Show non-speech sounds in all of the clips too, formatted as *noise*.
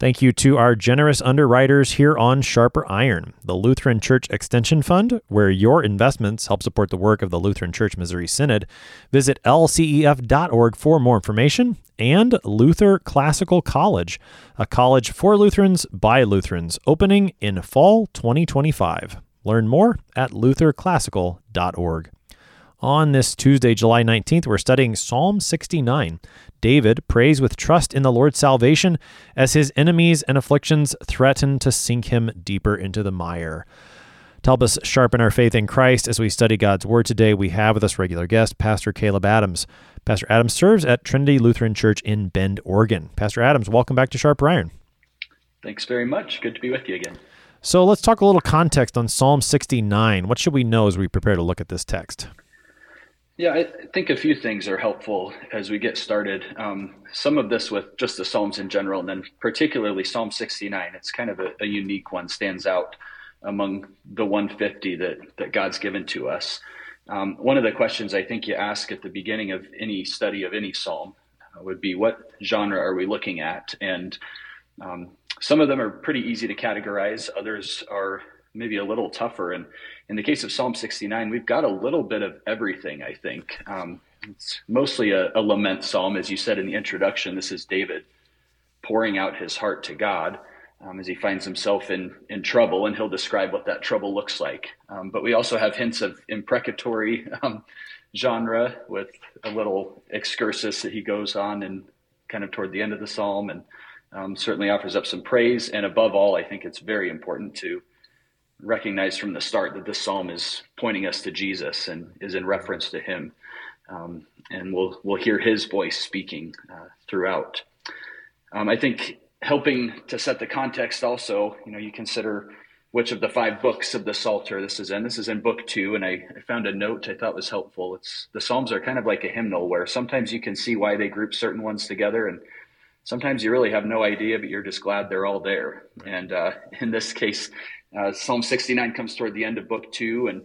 Thank you to our generous underwriters here on Sharper Iron, the Lutheran Church Extension Fund, where your investments help support the work of the Lutheran Church Missouri Synod. Visit lcef.org for more information, and Luther Classical College, a college for Lutherans by Lutherans, opening in fall 2025. Learn more at lutherclassical.org. On this Tuesday, July 19th, we're studying Psalm 69. David prays with trust in the Lord's salvation as his enemies and afflictions threaten to sink him deeper into the mire. To help us sharpen our faith in Christ as we study God's Word today, we have with us regular guest, Pastor Caleb Adams. Pastor Adams serves at Trinity Lutheran Church in Bend, Oregon. Pastor Adams, welcome back to Sharp Iron. Thanks very much. Good to be with you again. So let's talk a little context on Psalm 69. What should we know as we prepare to look at this text? Yeah, I think a few things are helpful as we get started. Um, some of this with just the Psalms in general, and then particularly Psalm 69. It's kind of a, a unique one, stands out among the 150 that, that God's given to us. Um, one of the questions I think you ask at the beginning of any study of any psalm uh, would be what genre are we looking at? And um, some of them are pretty easy to categorize, others are maybe a little tougher. And in the case of Psalm 69, we've got a little bit of everything, I think. Um, it's mostly a, a, lament psalm, as you said in the introduction. This is David pouring out his heart to God um, as he finds himself in, in trouble, and he'll describe what that trouble looks like. Um, but we also have hints of imprecatory um, genre with a little excursus that he goes on and kind of toward the end of the psalm, and um, certainly offers up some praise. And above all, I think it's very important to recognize from the start that this psalm is pointing us to Jesus and is in reference to him. Um, and we'll, we'll hear his voice speaking uh, throughout. Um, I think helping to set the context also, you know, you consider which of the five books of the Psalter this is in. This is in book two, and I, I found a note I thought was helpful. It's the Psalms are kind of like a hymnal where sometimes you can see why they group certain ones together, and sometimes you really have no idea, but you're just glad they're all there. And uh, in this case, uh, Psalm 69 comes toward the end of book two and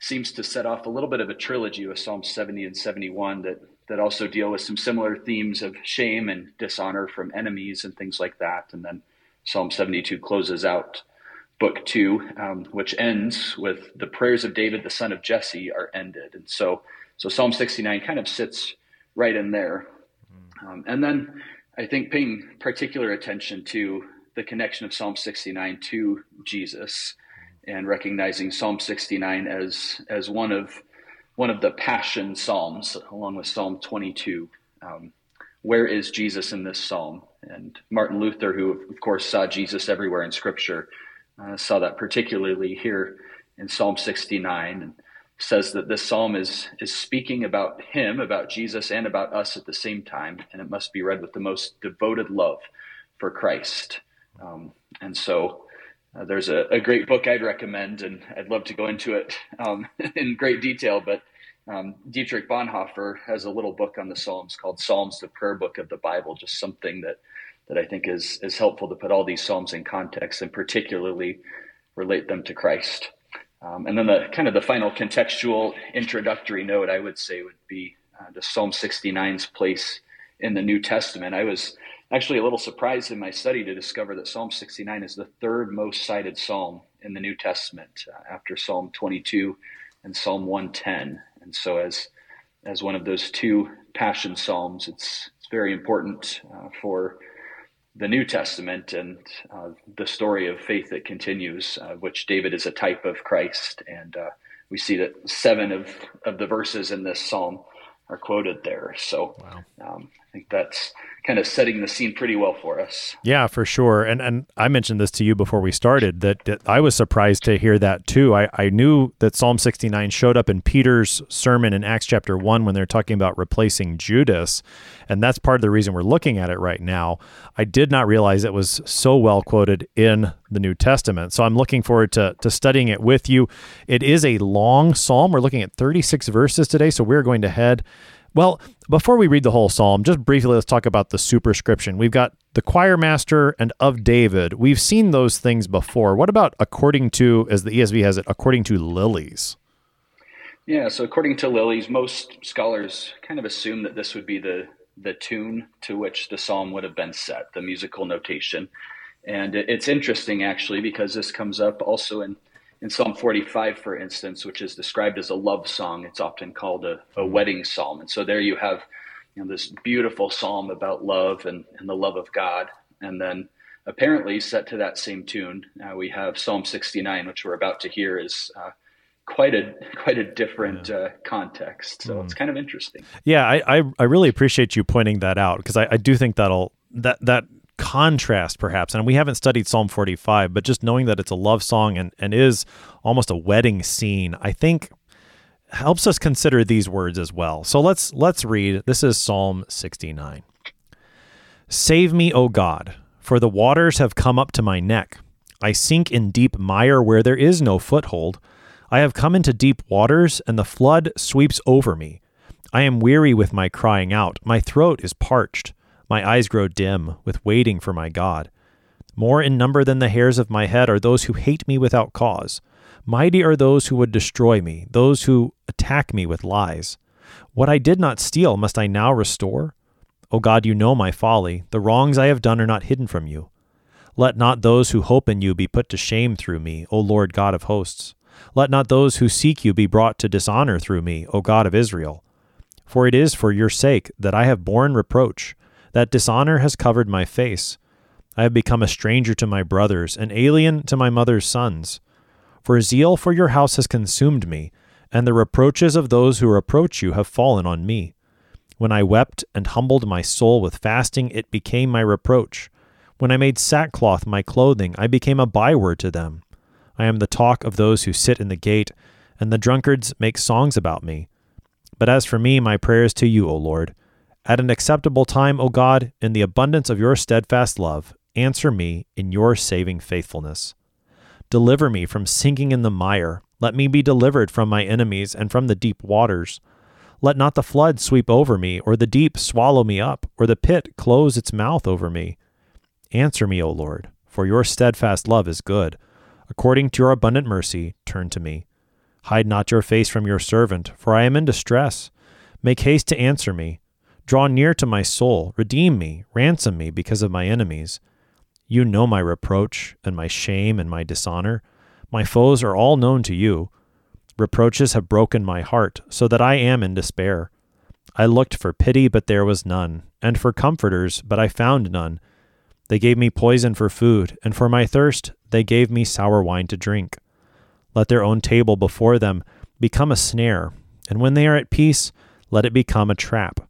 seems to set off a little bit of a trilogy with Psalm 70 and 71 that, that also deal with some similar themes of shame and dishonor from enemies and things like that. And then Psalm 72 closes out book two, um, which ends with the prayers of David, the son of Jesse, are ended. And so, so Psalm 69 kind of sits right in there. Um, and then I think paying particular attention to the connection of Psalm 69 to Jesus and recognizing Psalm 69 as as one of one of the passion psalms along with Psalm 22. Um, where is Jesus in this psalm? And Martin Luther, who of course saw Jesus everywhere in Scripture, uh, saw that particularly here in Psalm 69 and says that this psalm is is speaking about him, about Jesus, and about us at the same time, and it must be read with the most devoted love for Christ. Um, and so uh, there's a, a, great book I'd recommend, and I'd love to go into it um, *laughs* in great detail. But um, Dietrich Bonhoeffer has a little book on the Psalms called Psalms, the Prayer Book of the Bible, just something that, that I think is, is helpful to put all these Psalms in context and particularly relate them to Christ. Um, and then the kind of the final contextual introductory note I would say would be uh, Psalm 69's place in the New Testament. I was actually a little surprised in my study to discover that Psalm 69 is the third most cited psalm in the New Testament uh, after Psalm 22 and Psalm 110. And so, as as one of those two passion psalms, it's it's very important uh, for the New Testament and uh, the story of faith that continues, uh, which David is a type of Christ, and uh, we see that seven of of the verses in this psalm are quoted there. So, wow. um, think that's kind of setting the scene pretty well for us. Yeah, for sure. And and I mentioned this to you before we started that, that I was surprised to hear that too. I, I knew that Psalm 69 showed up in Peter's sermon in Acts chapter 1 when they're talking about replacing Judas. And that's part of the reason we're looking at it right now. I did not realize it was so well quoted in the New Testament. So I'm looking forward to, to studying it with you. It is a long psalm. We're looking at 36 verses today. So we're going to head well, before we read the whole psalm, just briefly let's talk about the superscription. We've got the choir master and of David. We've seen those things before. What about according to, as the ESV has it, according to lilies? Yeah, so according to lilies, most scholars kind of assume that this would be the the tune to which the psalm would have been set, the musical notation. And it's interesting actually because this comes up also in in Psalm 45, for instance, which is described as a love song, it's often called a, a wedding psalm. And so there you have you know, this beautiful psalm about love and, and the love of God. And then apparently set to that same tune, uh, we have Psalm 69, which we're about to hear is uh, quite a quite a different yeah. uh, context. So mm. it's kind of interesting. Yeah, I, I, I really appreciate you pointing that out because I, I do think that'll that that contrast perhaps and we haven't studied psalm 45 but just knowing that it's a love song and, and is almost a wedding scene i think helps us consider these words as well. So let's let's read. This is psalm 69 save me o god for the waters have come up to my neck. I sink in deep mire where there is no foothold. I have come into deep waters and the flood sweeps over me. I am weary with my crying out. My throat is parched my eyes grow dim with waiting for my God. More in number than the hairs of my head are those who hate me without cause. Mighty are those who would destroy me, those who attack me with lies. What I did not steal, must I now restore? O God, you know my folly. The wrongs I have done are not hidden from you. Let not those who hope in you be put to shame through me, O Lord God of hosts. Let not those who seek you be brought to dishonor through me, O God of Israel. For it is for your sake that I have borne reproach. That dishonor has covered my face. I have become a stranger to my brothers, an alien to my mother's sons. For zeal for your house has consumed me, and the reproaches of those who reproach you have fallen on me. When I wept and humbled my soul with fasting, it became my reproach. When I made sackcloth my clothing, I became a byword to them. I am the talk of those who sit in the gate, and the drunkards make songs about me. But as for me, my prayer is to you, O Lord. At an acceptable time, O God, in the abundance of your steadfast love, answer me in your saving faithfulness. Deliver me from sinking in the mire. Let me be delivered from my enemies and from the deep waters. Let not the flood sweep over me, or the deep swallow me up, or the pit close its mouth over me. Answer me, O Lord, for your steadfast love is good. According to your abundant mercy, turn to me. Hide not your face from your servant, for I am in distress. Make haste to answer me. Draw near to my soul, redeem me, ransom me because of my enemies. You know my reproach, and my shame, and my dishonor. My foes are all known to you. Reproaches have broken my heart, so that I am in despair. I looked for pity, but there was none, and for comforters, but I found none. They gave me poison for food, and for my thirst they gave me sour wine to drink. Let their own table before them become a snare, and when they are at peace, let it become a trap.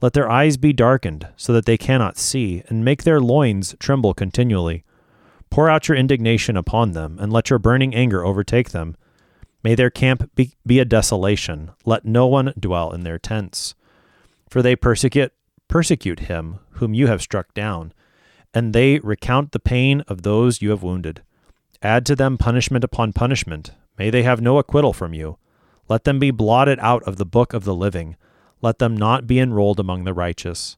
Let their eyes be darkened, so that they cannot see, and make their loins tremble continually. Pour out your indignation upon them, and let your burning anger overtake them. May their camp be, be a desolation. Let no one dwell in their tents. For they persecute, persecute him whom you have struck down, and they recount the pain of those you have wounded. Add to them punishment upon punishment. May they have no acquittal from you. Let them be blotted out of the book of the living let them not be enrolled among the righteous.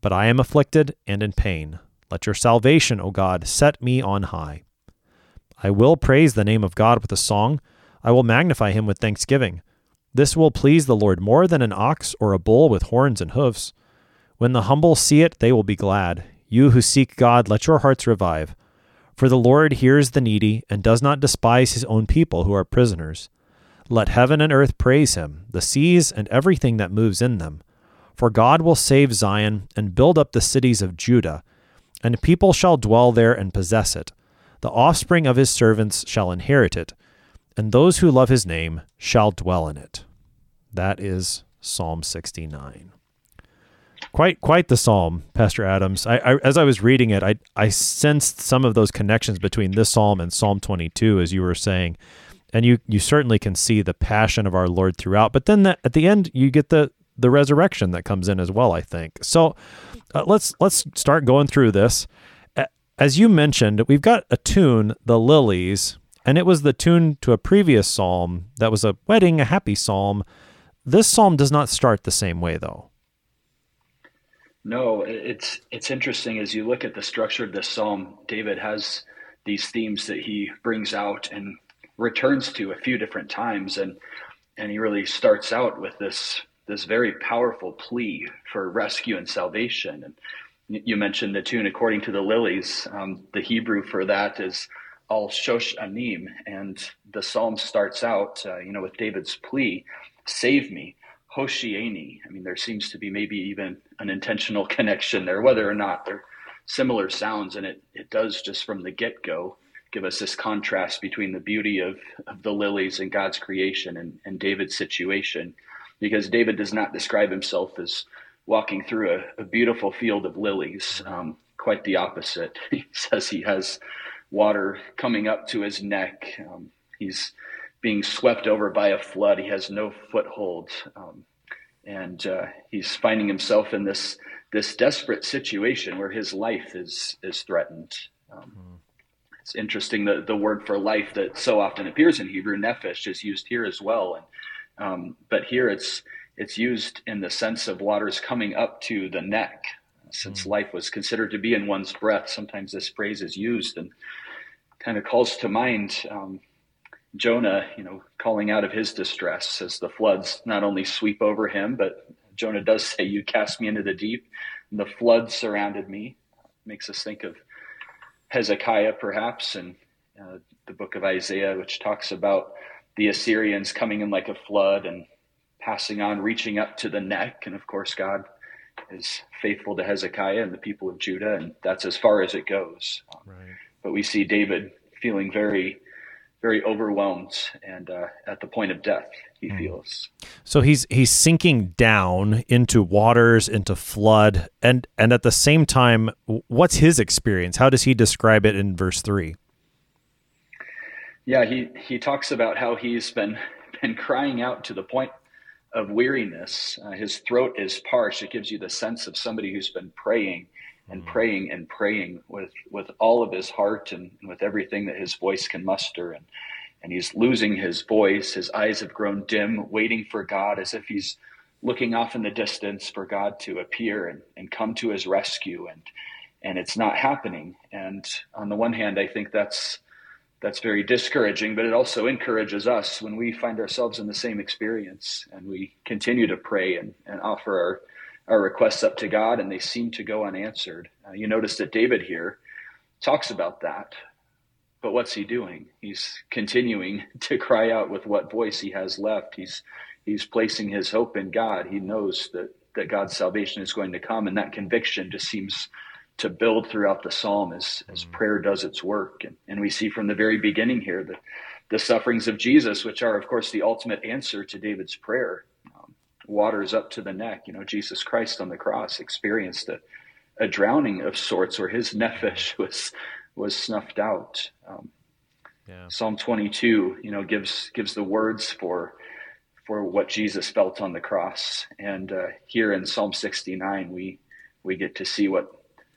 But I am afflicted and in pain. Let your salvation, O God, set me on high. I will praise the name of God with a song. I will magnify him with thanksgiving. This will please the Lord more than an ox or a bull with horns and hoofs. When the humble see it, they will be glad. You who seek God, let your hearts revive. For the Lord hears the needy and does not despise his own people who are prisoners. Let heaven and earth praise him, the seas and everything that moves in them. For God will save Zion and build up the cities of Judah, and people shall dwell there and possess it. The offspring of his servants shall inherit it, and those who love his name shall dwell in it. That is Psalm 69. Quite quite the psalm, Pastor Adams. I, I, as I was reading it, I I sensed some of those connections between this psalm and Psalm 22, as you were saying, and you you certainly can see the passion of our Lord throughout. But then at the end, you get the the resurrection that comes in as well. I think so. Uh, let's let's start going through this. As you mentioned, we've got a tune, the lilies, and it was the tune to a previous psalm that was a wedding, a happy psalm. This psalm does not start the same way, though. No, it's it's interesting as you look at the structure of this psalm. David has these themes that he brings out and returns to a few different times, and and he really starts out with this this very powerful plea for rescue and salvation. And you mentioned the tune according to the lilies. Um, the Hebrew for that is al shoshannim, and the psalm starts out, uh, you know, with David's plea, "Save me, Hoshieni." I mean, there seems to be maybe even an intentional *laughs* connection there, whether or not they're similar sounds, and it it does just from the get go give us this contrast between the beauty of, of the lilies and God's creation and, and David's situation, because David does not describe himself as walking through a, a beautiful field of lilies. Um, quite the opposite. *laughs* He says he has water coming up to his neck. Um, he's being swept over by a flood. He has no foothold, um, and uh, he's finding himself in this this desperate situation where his life is is threatened. Um, mm. It's interesting that the word for life that so often appears in Hebrew, nephesh, is used here as well, and um, but here it's it's used in the sense of waters coming up to the neck. Since mm. life was considered to be in one's breath, sometimes this phrase is used and kind of calls to mind um, Jonah, you know, calling out of his distress as the floods not only sweep over him, but Jonah does say, "You cast me into the deep." And the flood surrounded me. Makes us think of Hezekiah, perhaps, and uh, the book of Isaiah, which talks about the Assyrians coming in like a flood and passing on, reaching up to the neck. And of course, God is faithful to Hezekiah and the people of Judah, and that's as far as it goes. Right. But we see David feeling very, very overwhelmed and uh, at the point of death. He mm. feels so he's he's sinking down into waters, into flood, and and at the same time, what's his experience? How does he describe it in verse three? Yeah, he he talks about how he's been *laughs* been crying out to the point of weariness. Uh, his throat is parched. It gives you the sense of somebody who's been praying and mm-hmm. praying and praying with, with all of his heart and, and with everything that his voice can muster. And, and he's losing his voice. His eyes have grown dim, waiting for God as if he's looking off in the distance for God to appear and, and come to his rescue. And, and it's not happening. And on the one hand, I think that's that's very discouraging, but it also encourages us when we find ourselves in the same experience and we continue to pray and, and offer our, our requests up to God and they seem to go unanswered. Uh, you notice that David here talks about that, but what's he doing? He's continuing *laughs* to cry out with what voice he has left. He's, he's placing his hope in God. He knows that, that God's salvation is going to come and that conviction just seems to build throughout the psalm as, as mm-hmm. prayer does its work. And, and we see from the very beginning here the, the sufferings of Jesus, which are, of course, the ultimate answer to David's prayer. Waters up to the neck. You know, Jesus Christ on the cross experienced a, a drowning of sorts where his *laughs* nephesh was was snuffed out. Um, yeah. Psalm 22, you know, gives gives the words for for what Jesus felt on the cross, and uh, here in Psalm 69, we we get to see what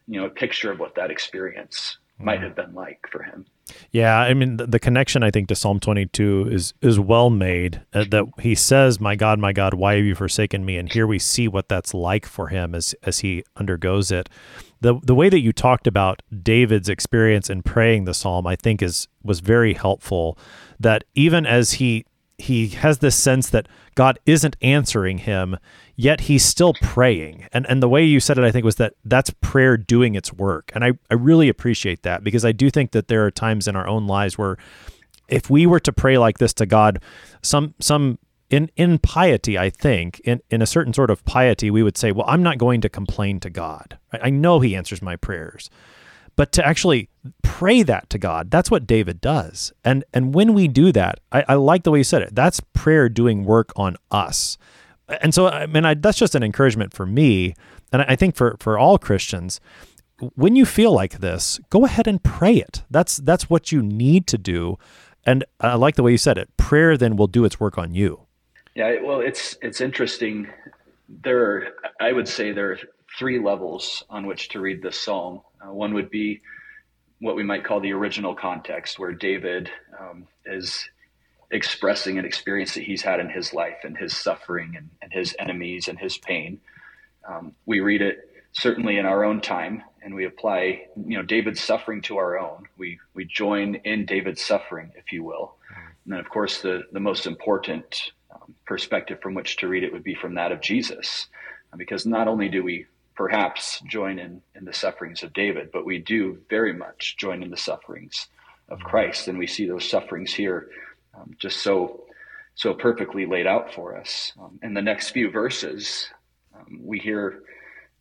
you know a picture of what that experience might have been like for him. Yeah, I mean the, connection I think to Psalm 22 is is well made. Uh, that he says, "My God, my God, why have you forsaken me?" And here we see what that's like for him as as he undergoes it. The the way that you talked about David's experience in praying the psalm, I think is was very helpful. That even as he he has this sense that God isn't answering him, yet he's still praying. And and the way you said it, I think, was that that's prayer doing its work. And I, I really appreciate that because I do think that there are times in our own lives where if we were to pray like this to God, some some in in piety, I think, in, in a certain sort of piety, we would say, Well, I'm not going to complain to God. I, I know he answers my prayers. But to actually pray that to God, that's what David does. And and when we do that, I, I like the way you said it. That's prayer doing work on us and so I mean I, that's just an encouragement for me, and I think for for all Christians. When you feel like this, go ahead and pray it. That's that's what you need to do. And I like the way you said it. Prayer then will do its work on you. Yeah, well, it's it's interesting. There, are, I would say there are three levels on which to read this psalm. Uh, one would be what we might call the original context, where David um, is expressing an experience that he's had in his life and his suffering and, and his enemies and his pain. Um, we read it certainly in our own time and we apply you know david's suffering to our own. We we join in david's suffering if you will. And then of course the the most important um, perspective from which to read it would be from that of jesus. Because not only do we perhaps join in in the sufferings of david but we do very much join in the sufferings of christ. And we see those sufferings here um, just so so perfectly laid out for us. Um, in the next few verses um, we hear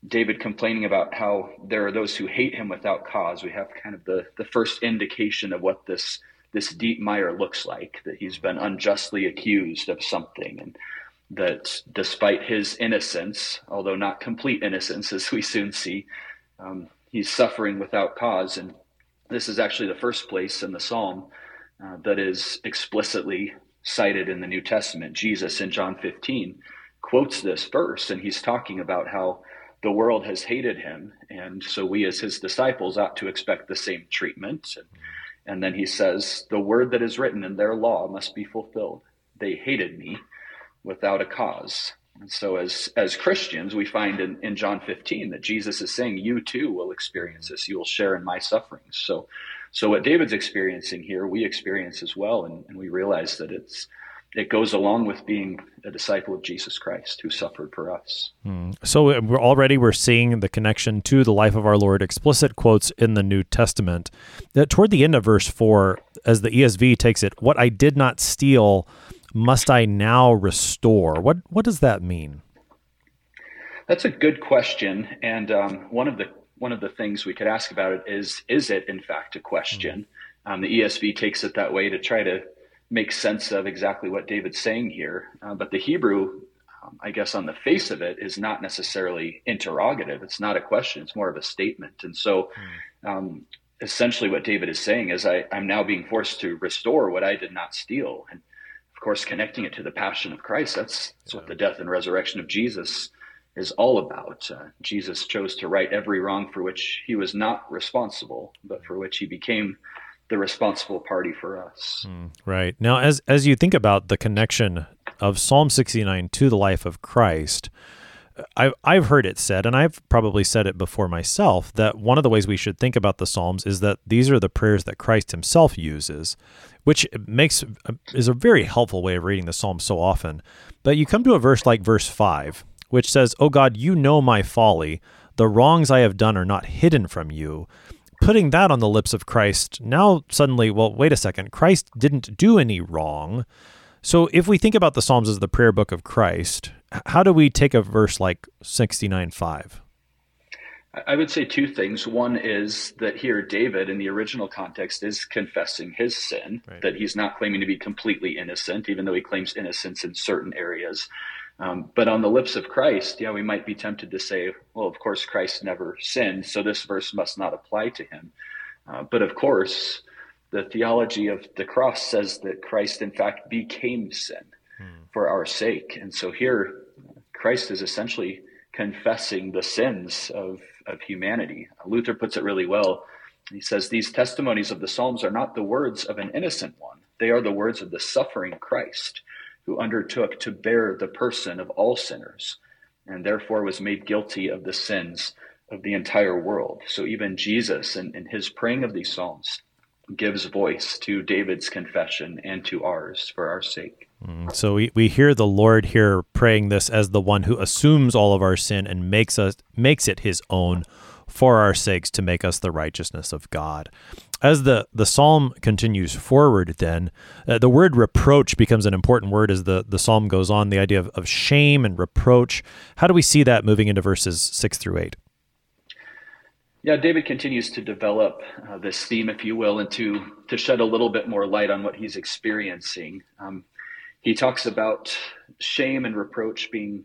David complaining about how there are those who hate him without cause. We have kind of the, the first indication of what this this deep mire looks like, that he's been unjustly accused of something. And that despite his innocence, although not complete innocence, as we soon see, um, he's suffering without cause. And this is actually the first place in the psalm uh, that is explicitly cited in the New Testament. Jesus in John 15 quotes this verse, and he's talking about how the world has hated him, and so we as his disciples ought to expect the same treatment. And, and then he says, The word that is written in their law must be fulfilled. They hated me without a cause. And so, as, as Christians, we find in, in John 15 that Jesus is saying, You too will experience this. You will share in my sufferings. So, so what David's experiencing here, we experience as well. And, and we realize that it's it goes along with being a disciple of Jesus Christ who suffered for us. Mm. So we're already we're seeing the connection to the life of our Lord, explicit quotes in the New Testament. That toward the end of verse four, as the ESV takes it, "What I did not steal, must I now restore?" What what does that mean? That's a good question, and um, one of the one of the things we could ask about it is: Is it in fact a question? Mm. Um, the ESV takes it that way to try to make sense of exactly what David's saying here. Uh, but the Hebrew, um, I guess, on the face of it, is not necessarily interrogative. It's not a question, it's more of a statement. And so, hmm. um, essentially, what David is saying is, I, I'm now being forced to restore what I did not steal. And course, connecting it to the passion of Christ, that's, that's yeah. what the death and resurrection of Jesus is all about. Uh, Jesus chose to right every wrong for which he was not responsible, but for which he became the responsible party for us. Mm, right. Now as as you think about the connection of Psalm 69 to the life of Christ, I've, I've heard it said, and I've probably said it before myself, that one of the ways we should think about the Psalms is that these are the prayers that Christ himself uses, which makes uh, is a very helpful way of reading the Psalms so often. But you come to a verse like verse 5, which says, "Oh God, you know my folly. The wrongs I have done are not hidden from you putting that on the lips of Christ, now suddenly, well, wait a second, Christ didn't do any wrong. So if we think about the Psalms as the prayer book of Christ, how do we take a verse like 69:5? I would say two things. One is that here David in the original context is confessing his sin, right. that he's not claiming to be completely innocent, even though he claims innocence in certain areas. Um, but on the lips of Christ, yeah, we might be tempted to say, well, of course, Christ never sinned, so this verse must not apply to him. Uh, but of course, the theology of the cross says that Christ, in fact, became sin hmm. for our sake. And so here, Christ is essentially confessing the sins of, of humanity. Luther puts it really well. He says, These testimonies of the Psalms are not the words of an innocent one, they are the words of the suffering Christ who undertook to bear the person of all sinners and therefore was made guilty of the sins of the entire world. So even Jesus, in, in his praying of these Psalms, gives voice to David's confession and to ours for our sake. Mm, so we, we hear the Lord here praying this as the one who assumes all of our sin and makes us makes it his own for our sakes to make us the righteousness of God. As the, the psalm continues forward, then, uh, the word reproach becomes an important word as the, the psalm goes on, the idea of, of shame and reproach. How do we see that moving into verses six through eight? Yeah, David continues to develop uh, this theme, if you will, and to, to shed a little bit more light on what he's experiencing. Um, he talks about shame and reproach being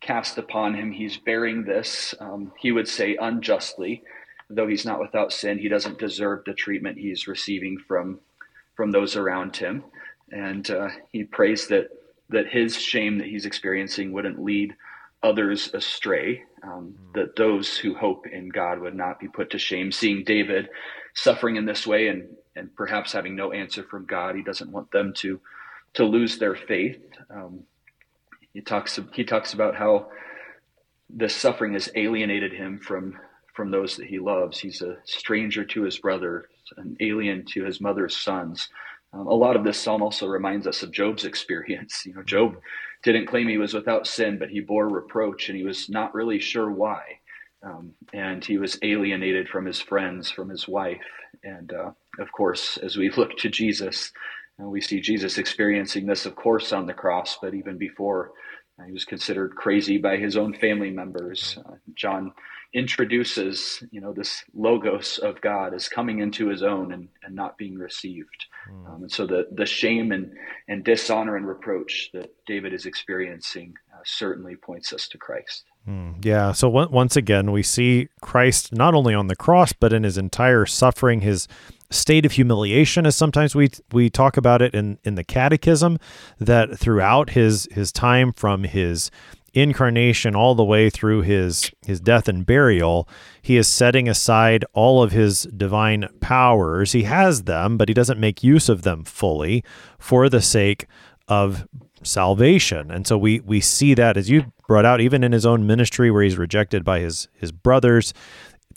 cast upon him. He's bearing this, um, he would say, unjustly. Though he's not without sin, he doesn't deserve the treatment he's receiving from from those around him. And uh, he prays that that his shame that he's experiencing wouldn't lead others astray, um, mm. that those who hope in God would not be put to shame. Seeing David suffering in this way and and perhaps having no answer from God, he doesn't want them to to lose their faith. Um, he talks he talks about how the suffering has alienated him from from those that he loves. He's a stranger to his brother, an alien to his mother's sons. Um, a lot of this psalm also reminds us of Job's *laughs* experience. You know, Job didn't claim he was without sin, but he bore reproach and he was not really sure why. Um, and he was alienated from his friends, from his wife. And uh, of course, as we *laughs* look to Jesus, uh, we see Jesus experiencing this, of course, on the cross, but even before uh, he was considered crazy by his own family members. Uh, John introduces, you know, this logos of God as coming into his own and, and not being received. Mm. Um, and so the, the shame and, and dishonor and reproach that David is experiencing uh, certainly points us to Christ. Yeah. So once again, we see Christ not only on the cross, but in his entire suffering, his state of humiliation, as sometimes we we talk about it in in the Catechism, that throughout his his time from his incarnation all the way through his his death and burial he is setting aside all of his divine powers he has them but he doesn't make use of them fully for the sake of salvation and so we we see that as you brought out even in his own ministry where he's rejected by his his brothers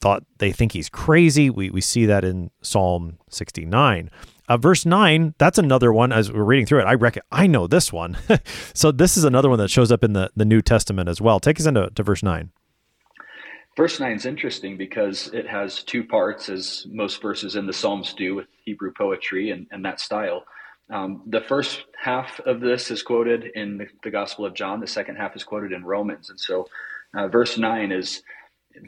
thought they think he's crazy. We, we see that in Psalm 69. Uh, verse 9, that's another one as we're reading through it. I reckon I know this one. *laughs* so this is another one that shows up in the, the New Testament as well. Take us into to verse 9. Verse 9 is interesting because it has two parts, as most verses in the Psalms do with Hebrew poetry and, and that style. Um, the first half of this is quoted in the, the, Gospel of John, the second half is quoted in Romans. And so uh, verse 9 is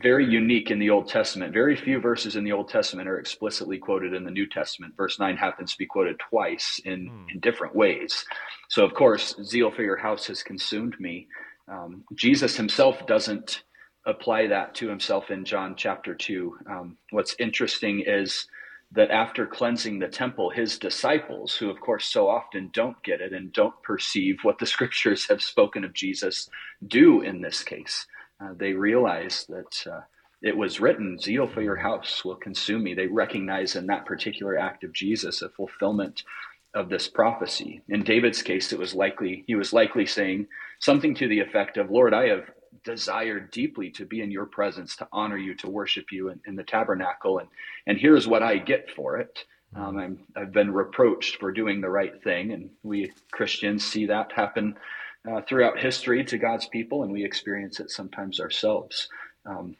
very unique in the Old Testament. Very few verses in the Old Testament are explicitly quoted in the New Testament. Verse 9 happens to be quoted twice in, mm. in different ways. So, of course, zeal for your house has consumed me. Um, Jesus himself doesn't apply that to himself in John chapter 2. Um, what's interesting is that after cleansing the temple, his disciples, who of course so often don't get it and don't perceive what the *laughs* scriptures have spoken of Jesus, do in this case uh, they realize that uh, it was written, Zeal for your house will consume me. They recognize in that particular act of Jesus a fulfillment of this prophecy. In David's case, it was likely, he was likely saying something to the effect of, Lord, I have desired deeply to be in your presence, to honor you, to worship you in, in the tabernacle. And, and here's what I get for it. Um, I'm, I've been reproached for doing the right thing. And we Christians see that happen uh, throughout history to God's people, and we experience it sometimes ourselves. Um,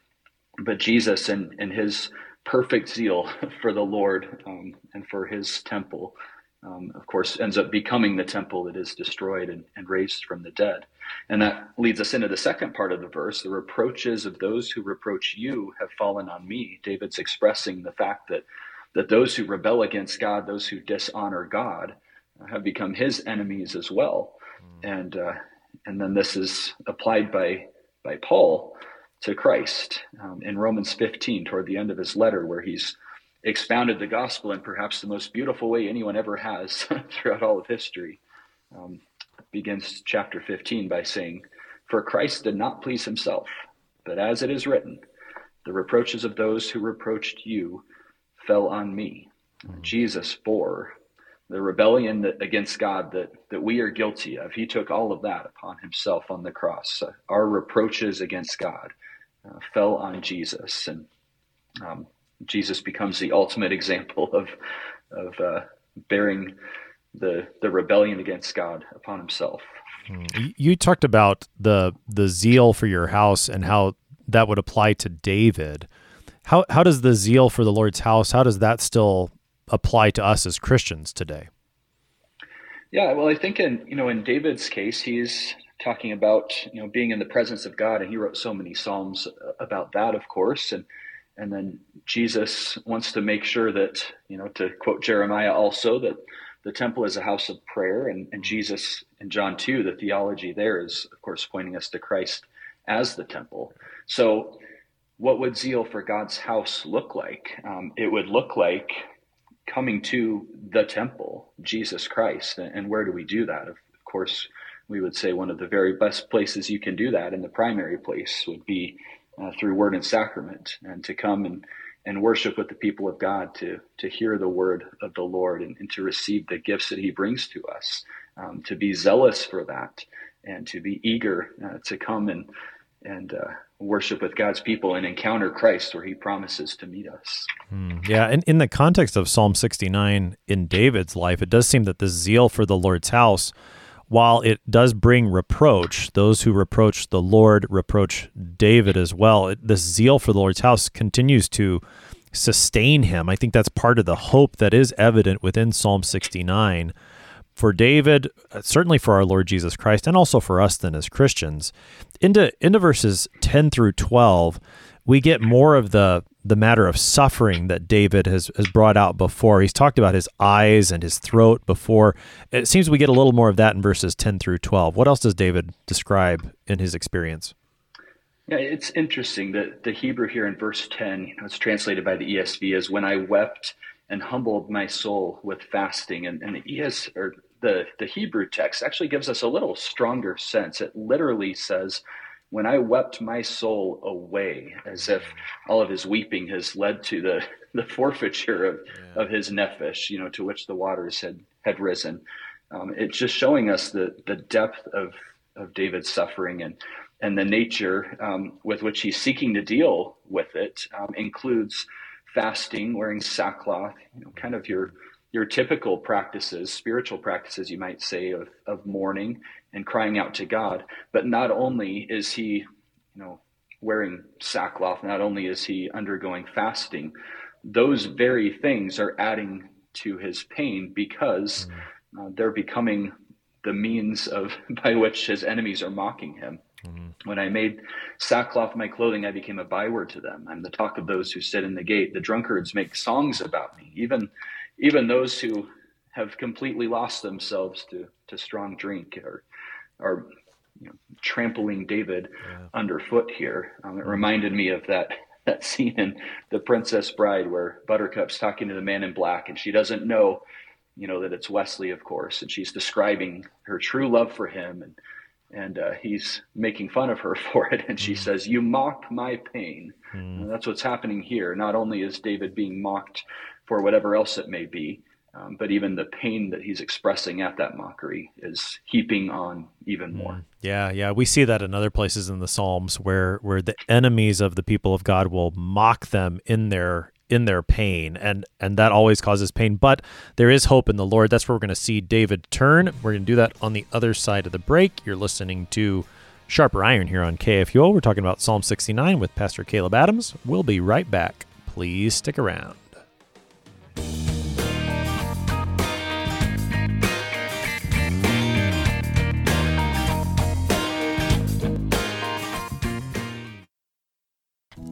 but Jesus and, and his perfect zeal *laughs* for the Lord um, and for his temple, um, of course, ends up becoming the temple that is destroyed and, and raised from the dead. And that leads us into the second part of the verse the reproaches of those who reproach you have fallen on me. David's expressing the fact that, that those who rebel against God, those who dishonor God, have become his enemies as well and uh, and then this is applied by by Paul to Christ um, in Romans 15 toward the end of his letter, where he's expounded the gospel in perhaps the most beautiful way anyone ever has *laughs* throughout all of history. Um, begins chapter 15 by saying, "For Christ did not please himself, but as it is written, the reproaches of those who reproached you fell on me." Mm-hmm. Jesus bore the rebellion that, against God that, that we are guilty of. He took all of that upon himself on the cross. Uh, our reproaches against God uh, fell on Jesus, and um, Jesus becomes the ultimate example of of uh, bearing the the rebellion against God upon himself. Hmm. You talked about the the zeal for your house and how that would apply to David. How how does the zeal for the Lord's house how does that still apply to us as Christians today? Yeah, well, I think in you know in David's case, he's talking about you know being in the presence of God, and he wrote so many psalms about that, of course, and and then Jesus wants to make sure that you know to quote Jeremiah also that the temple is a house of prayer, and, and Jesus in John 2, the theology there is, of course, pointing us to Christ as the temple. So, what would zeal for God's house look like? Um, it would look like coming to the temple, Jesus Christ. And where do we do that? Of course, we would say one of the very best places you can do that in the primary place would be uh, through word and sacrament and to come and, and worship with the people of God, to, to hear the word of the Lord and, and to receive the gifts that he brings to us, um, to be zealous for that and to be eager uh, to come and, and uh, worship with God's people and encounter Christ where he promises to meet us. Mm, yeah, and in the context of Psalm 69 in David's life, it does seem that the zeal for the Lord's house, while it does bring reproach, those who reproach the Lord reproach David as well. It, this zeal for the Lord's house continues to sustain him. I think that's part of the hope that is evident within Psalm 69 for David, uh, certainly for our Lord Jesus Christ, and also for us then as Christians. Into into verses ten through twelve, we get more of the the matter of suffering that David has, has brought out before. He's talked about his eyes and his throat before. It seems we get a little more of that in verses 10 through 12. What else does David describe in his experience? Yeah, it's interesting that the Hebrew here in verse 10, you know, it's translated by the ESV as when I wept and humbled my soul with fasting. And, and the ES or the, the Hebrew text actually gives us a little stronger sense. It literally says, when I wept my soul away, as if all of his weeping has led to the, *laughs* the forfeiture of, yeah. of his nephesh, you know, to which the waters had, had risen. Um, it's just showing us the, the depth of, of David's suffering and, and the nature um, with which he's seeking to deal with it um, includes fasting, wearing sackcloth, you know, kind of your your typical practices, spiritual practices, you might say, of, of mourning and crying out to God. But not only is he, you know, wearing sackcloth, not only is he undergoing fasting, those very things are adding to his pain because mm. uh, they're becoming the means of *laughs* by which his enemies are mocking him. Mm-hmm. When I made sackcloth my clothing, I became a byword to them. I'm the talk of those who sit in the gate. The drunkards make songs about me. Even, even those who have completely lost themselves to, to strong drink are, are you know, trampling David yeah. underfoot here. Um, it mm-hmm. reminded me of that *laughs* that scene in The Princess Bride where Buttercup's talking to the man in black and she doesn't know, you know, that it's Westley, of course, and she's describing her true love for him and and uh, he's making fun of her *laughs* for it. And she mm. says, "You mock my pain." Mm. that's what's happening here. Not only is David being mocked for whatever else it may be, um, but even the pain that he's expressing at that mockery is heaping on even more. Mm. Yeah, yeah, we see that in other places in the Psalms where where the enemies of the people of God will mock them in their in their pain and and that always causes pain. But there is hope in the lord. That's where we're going to see david turn. We're going to do that on the other side of the break. You're listening to sharper iron here on kfuo we're talking about psalm 69 with pastor caleb adams. We'll be right back. Please stick around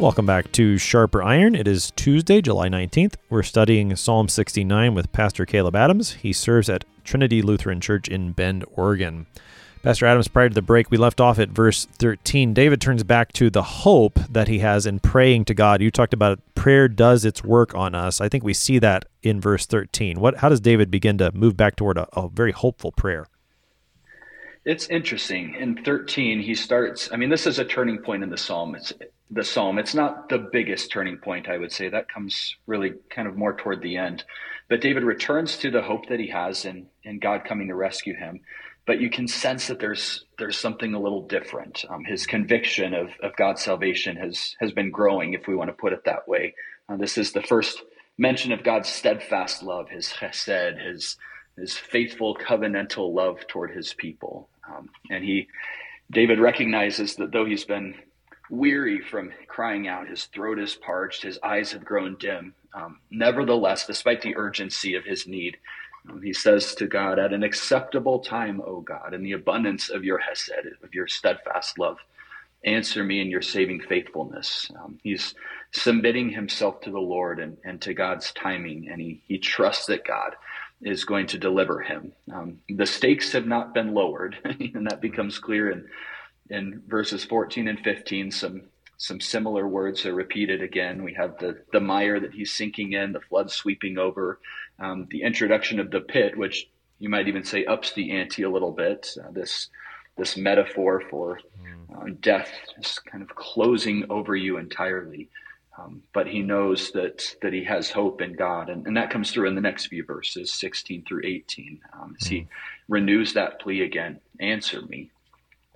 Welcome back to Sharper Iron. It is Tuesday, July 19th. We're studying Psalm 69 with Pastor Caleb Adams. He serves at Trinity Lutheran Church in Bend, Oregon. Pastor Adams, prior to the break, we left off at verse 13. David turns back to the hope that he has in praying to God. You talked about prayer does its work on us. I think we see that in verse 13. What, how does David begin to move back toward a, a very hopeful prayer? It's interesting. In 13, he starts, I mean, this is a turning point in the psalm. It's the psalm. It's not the biggest turning point, I would say. That comes really kind of more toward the end. But David returns to the hope that he has in, in God coming to rescue him. But you can sense that there's there's something a little different. Um, his conviction of, of God's salvation has has been growing, if we want to put it that way. Uh, this is the first mention of God's steadfast love, his chesed, his his faithful covenantal love toward his people. Um, and he, David recognizes that though he's been weary from crying out, his throat is parched, his eyes have grown dim. Um, nevertheless, despite the urgency of his need, um, he says to God, At an acceptable time, O God, in the abundance of your hesed, of your steadfast love, answer me in your saving faithfulness. Um, he's submitting himself to the Lord and, and to God's timing, and he, he trusts that God is going to deliver him. Um, the stakes have not been lowered, *laughs* and that becomes clear in verses 14 and 15. Some some similar words are repeated again. We have the the mire that he's sinking in, the flood sweeping over, um, the introduction of the pit, which you might even say ups the ante a little bit. Uh, this this metaphor for uh, death just kind of closing over you entirely. Um, but he knows that that he has hope in God, and, and that comes through in the next few verses, 16 through 18, um, as he mm. renews that plea again. Answer me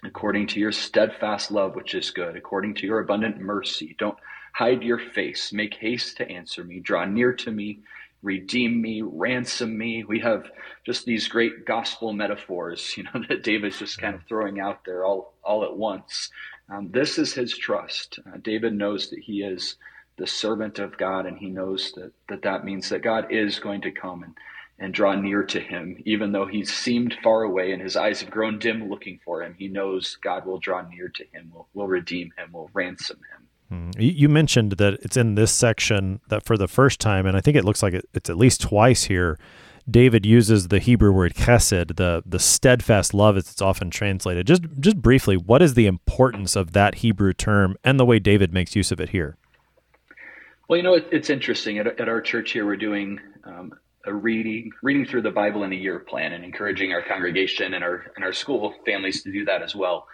according to your steadfast love, which is good, according to your abundant mercy. Don't hide your face. Make haste to answer me. Draw near to me. Redeem me, ransom me. We have just these great gospel metaphors, *laughs* you know, that David's just kind of throwing out there all all at once. Um, this is his trust. Uh, David knows that he is the servant of God, and he knows that, that that means that God is going to come and, and draw near to him. Even though he seemed far away and his eyes have grown dim looking for him, he knows God will draw near to him, will, will redeem him, will ransom him. Hmm. You mentioned that it's in this section that for the first time, and I think it looks like it's at least twice here David uses the Hebrew word chesed, the the steadfast love as it's often translated. Just just briefly, what is the importance of that Hebrew term and the way David makes use of it here? Well, you know, it, it's interesting. At, at, our church here, we're doing um, a reading reading through the Bible in a year plan and encouraging our congregation and our and our school families to do that as well.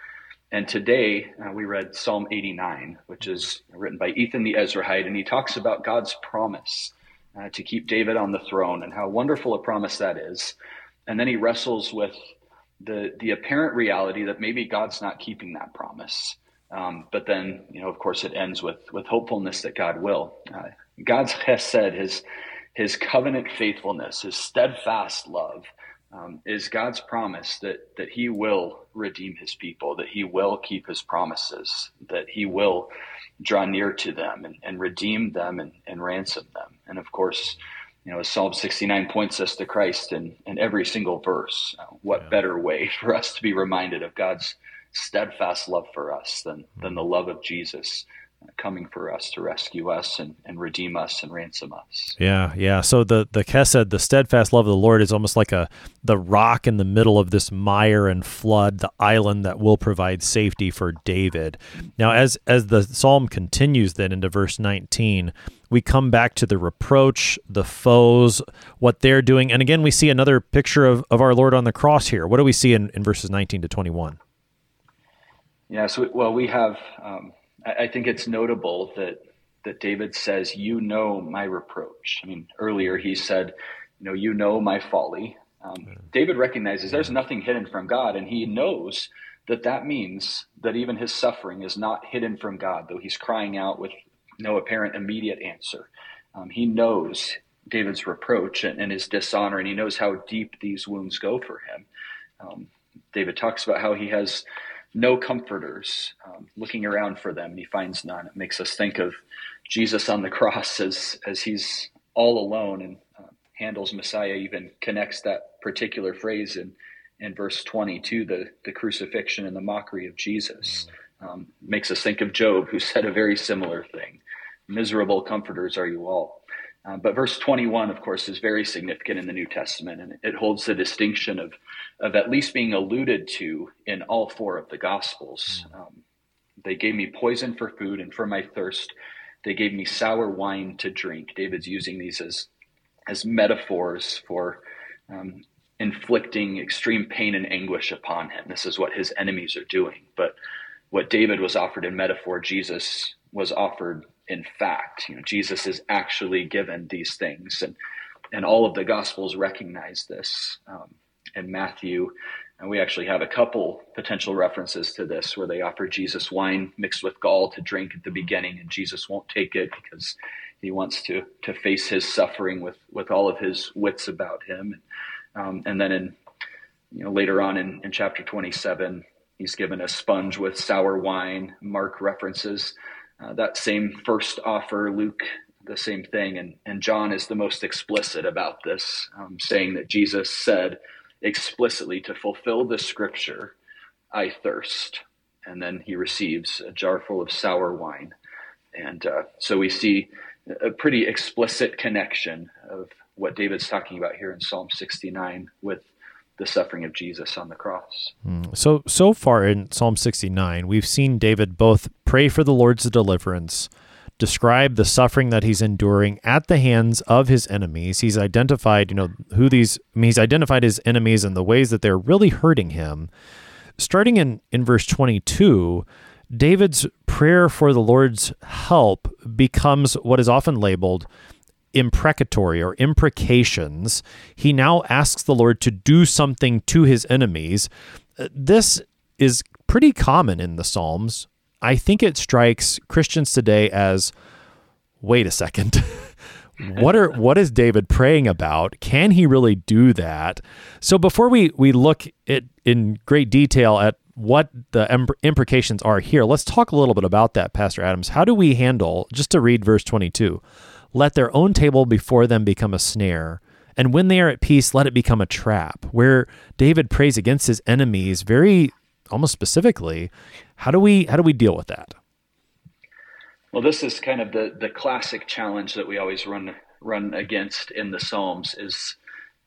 And today uh, we read Psalm 89, which is written by Ethan the Ezrahite, and he talks about God's promise uh, to keep David on the throne and how wonderful a promise that is. And then he wrestles with the the apparent reality that maybe God's not keeping that promise. Um, but then, you know, of course, it ends with with hopefulness that God will. Uh, God's chesed, his his covenant faithfulness, his steadfast love, um, is God's promise that that He will redeem His people, that He will keep His promises, that He will draw near to them and, and redeem them and, and ransom them. And of course, you know, Psalm 69 points us to Christ in, in every single verse. Uh, what yeah. better way *laughs* for us to be reminded of God's steadfast love for us than, than the love of Jesus coming for us to rescue us and, and redeem us and ransom us. Yeah, yeah. So the the chesed, the steadfast love of the Lord, is almost like a the rock in the middle of this mire and flood, the island that will provide safety for David. Now, as as the psalm continues, then into verse nineteen, we come back to the reproach, the foes, what they're doing, and again we see another picture of of our Lord on the cross here. What do we see in, in verses nineteen to twenty one? Yeah, so well, we have. Um, I think it's notable that that David says, "You know my reproach." I mean, earlier he said, "You know, you know my folly." Um, David recognizes there's nothing hidden from God, and he knows that that means that even his suffering is not hidden from God, though he's crying out with no apparent immediate answer. Um, he knows David's reproach and, and, his dishonor, and he knows how deep these wounds go for him. Um, David talks about how he has no comforters, um, looking around for them, and he finds none. It makes us think of Jesus on the cross as as he's all alone, and uh, Handel's Messiah even connects that particular phrase in in verse 20 to the the crucifixion and the mockery of Jesus. Um, makes us think of Job, who said a very similar thing: "Miserable comforters are you all." Uh, but verse 21, of course, is very significant in the New Testament, and it holds the distinction of, of at least being alluded to in all four of the Gospels. Mm. Um, they gave me poison for food, and for my thirst, they gave me sour wine to drink. David's using these as, as metaphors for um, inflicting extreme pain and anguish upon him. This is what his enemies are doing. But what David was offered in metaphor, Jesus was offered in fact. You know, Jesus is actually given these things, and and all of the Gospels recognize this. Um, in Matthew, and we actually have a couple potential references to this where they offer Jesus wine mixed with gall to drink at the beginning, and Jesus won't take it because he wants to to face his suffering with with all of his wits about him. Um, and then in you know later on in, in chapter 27 he's given a sponge with sour wine Mark references uh, that same first offer, Luke, the same thing. And, and John is the most explicit about this, um, saying that Jesus said explicitly to fulfill the scripture, I thirst. And then he receives a jar full of sour wine. And uh, so we see a pretty explicit connection of what David's talking about here in Psalm 69 with the suffering of Jesus on the cross. Mm. So so far in Psalm 69, we've seen David both pray for the Lord's deliverance, describe the suffering that he's enduring at the hands of his enemies. He's identified, you know, who these I mean, he's identified his enemies and the ways that they're really hurting him. Starting in in verse 22, David's prayer for the Lord's help becomes what is often labeled imprecatory or imprecations, he now asks the Lord to do something to his enemies. Uh, this is pretty common in the Psalms. I think it strikes Christians today as wait a second. *laughs* what are what is David praying about? Can he really do that? So before we we look at in great detail at what the implications are here, let's talk a little bit about that, Pastor Adams. How do we handle just to read verse 22? let their own table before them become a snare. And when they are at peace, let it become a trap. Where David prays against his enemies very almost specifically. How do we how do we deal with that? Well, this is kind of the the classic challenge that we always run run against in the Psalms is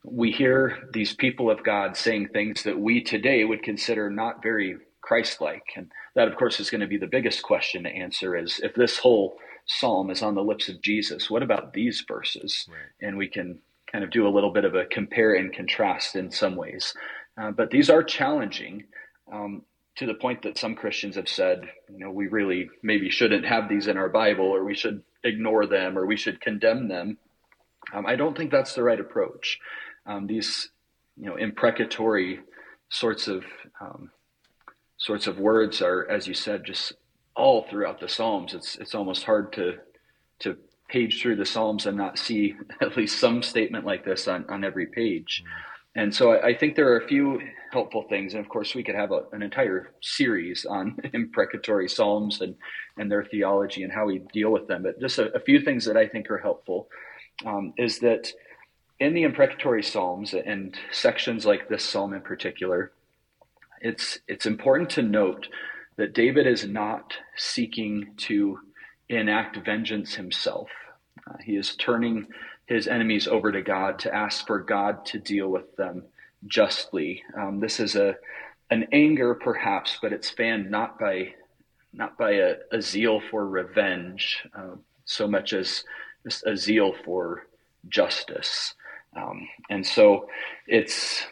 we hear these people of God saying things that we today would consider not very Christ-like. And that of course is going to be the biggest question to answer is if this whole psalm is on the lips of Jesus. What about these verses? Right. And we can kind of do a little bit of a compare and contrast in some ways. Uh, but these are challenging um, to the point that some Christians have said, you know, we really maybe shouldn't have these in our Bible or we should ignore them or we should condemn them. Um, I don't think that's the right approach. Um, these, you know, imprecatory sorts of um, sorts of words are, as you said, just all throughout the Psalms. It's it's almost hard to to page through the Psalms and not see *laughs* at least some statement like this on, on every page. And so I, I think there are a few helpful things. And of course, we could have a, an entire series on *laughs* imprecatory Psalms and, and their theology and how we deal with them. But just a, a few things that I think are helpful um, is that in the imprecatory Psalms and sections like this Psalm in particular, it's, it's important to note that David is not seeking to enact vengeance himself. Uh, he is turning his enemies over to God to ask for God to deal with them justly. Um, this is a an anger, perhaps, but it's fanned not by not by a, a zeal for revenge uh, so much as a zeal for justice. Um, and so it's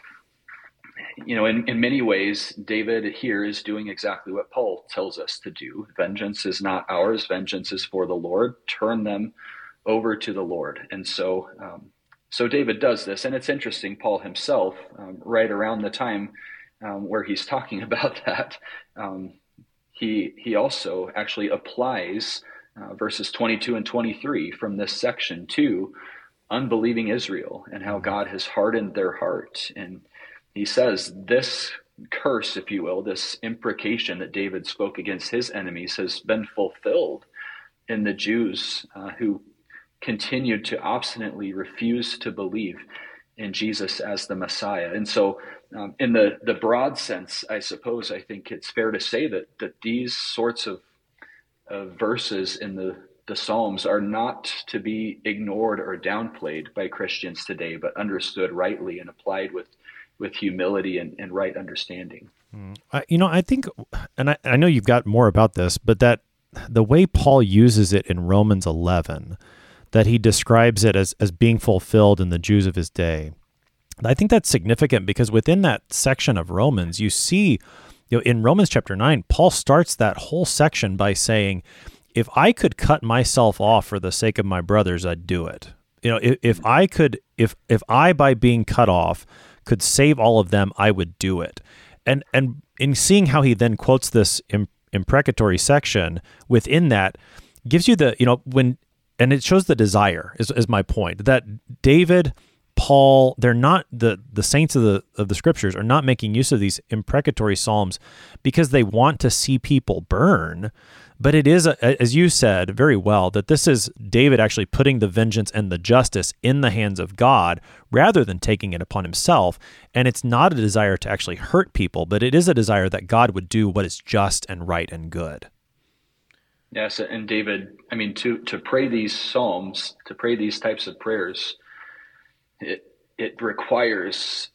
you know, in, in many ways, David here is doing exactly what Paul tells us to do. Vengeance is not ours, vengeance is for the Lord. Turn them over to the Lord. And so, um, so David does this. And it's interesting, Paul himself, um, right around the time um, where he's *laughs* talking about that, um, he, he also actually applies uh, verses 22 and 23 from this section to unbelieving Israel and how God has hardened their heart. And he says this curse, if you will, this imprecation that David spoke against his enemies has been fulfilled in the Jews uh, who continued to obstinately refuse to believe in Jesus as the Messiah. And so, um, in the, the broad sense, I suppose, I think it's fair to say that, that these sorts of, of verses in the the Psalms are not to be ignored or downplayed by Christians today, but understood rightly and applied with, with humility and, and right understanding. Mm. You know, I think, and I, I know you've got more about this, but that the way Paul uses it in Romans 11, that he describes it as, as being fulfilled in the Jews of his day. I think that's significant because within that section of Romans, you see, you know, in Romans chapter 9, Paul starts that whole section by saying, if I could cut myself off for the sake of my brothers, I'd do it. You know, if, if I could, if if I by being cut off could save all of them, I would do it. And and in seeing how he then quotes this imprecatory section within that, gives you the you know when and it shows the desire is, is my point that David Paul, they're not the the saints of the of the scriptures are not making use of these imprecatory psalms because they want to see people burn. But it is, a, as you said very well, that this is David actually putting the vengeance and the justice in the hands of God rather than taking it upon himself. And it's not a desire to actually hurt people, but it is a desire that God would do what is just and right and good. Yes, and David, I mean, to to pray these psalms, to pray these types of prayers, it it requires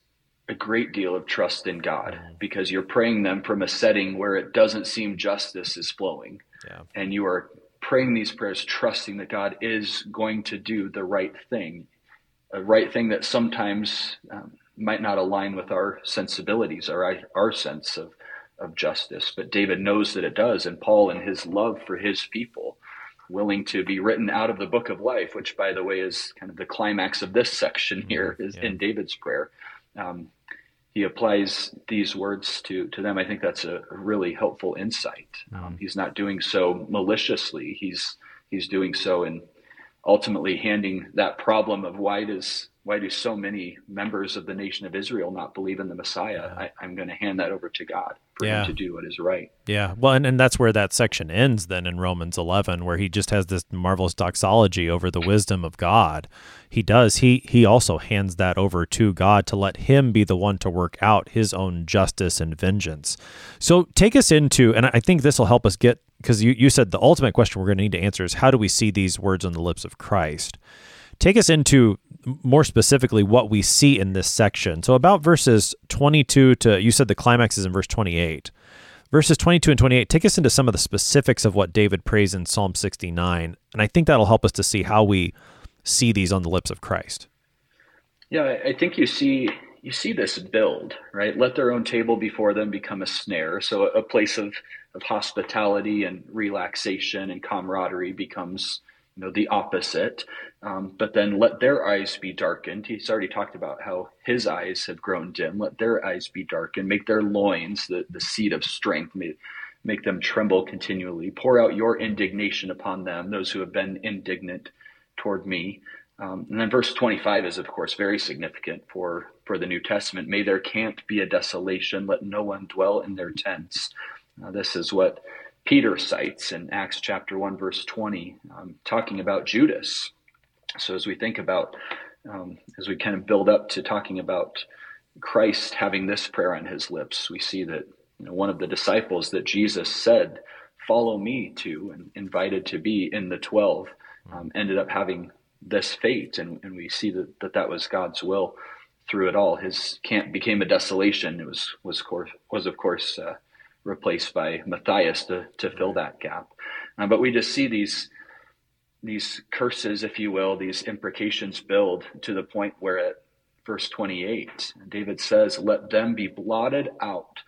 a great deal of trust in God mm-hmm. because you're praying them from a setting where it doesn't seem justice is flowing. Yeah. And you are praying these prayers trusting that God is going to do the right thing, a right thing that sometimes um, might not align with our sensibilities or our, our sense of, of justice. But David knows that it does. And Paul, in his love for his people, willing to be written out of the book of life, which, by the way, is kind of the climax of this section mm-hmm. here, is yeah. in David's prayer. Um, he applies these words to, to them. I think that's a really helpful insight. Um, mm-hmm. he's not doing so maliciously. He's he's doing so in ultimately handing that problem of why does why do so many members of the nation of Israel not believe in the Messiah? Yeah. I, am going to hand that over to God for yeah. him to do what is right. Yeah. Well, and, and that's where that section ends then in Romans 11, where he just has this marvelous doxology over the wisdom of God. He does. He he also hands that over to God to let him be the one to work out his own justice and vengeance. So take us into, and I think this will help us get because you, you said the ultimate question we're going to need to answer is how do we see these words on the lips of Christ? Take us into more specifically what we see in this section. So, about verses 22 to, you said the climax is in verse 28. Verses 22 and 28 take us into some of the specifics of what David prays in Psalm 69. And I think that'll help us to see how we see these on the lips of Christ. Yeah, I think you see you see this build, right? Let their own table before them become a snare. So a place of, of hospitality and relaxation and camaraderie becomes you know the opposite. Um, but then let their eyes be darkened. He's already talked about how his eyes have grown dim. Let their eyes be darkened. Make their loins the, the seat of strength. Make, make them tremble continually. Pour out your indignation upon them those who have been indignant toward me. Um, and then verse 25 is of course very significant for for the new testament. May their camp be a desolation. Let no one dwell in their tents. Uh, this is what Peter cites in Acts chapter 1, verse 20, um, talking about Judas. So as we think about, um, as we kind of build up to talking about Christ having this prayer on his lips, we see that you know, one of the disciples that Jesus said, Follow me to, and invited to be in the 12, um, ended up having this fate. And, and we see that, that that was God's will through it all. His camp became a desolation. It was, was, was of course, uh, replaced by Matthias to, to fill that gap. Uh, but we just see these these curses, if you will, these imprecations build to the point where at verse 28, David says, Let them be blotted out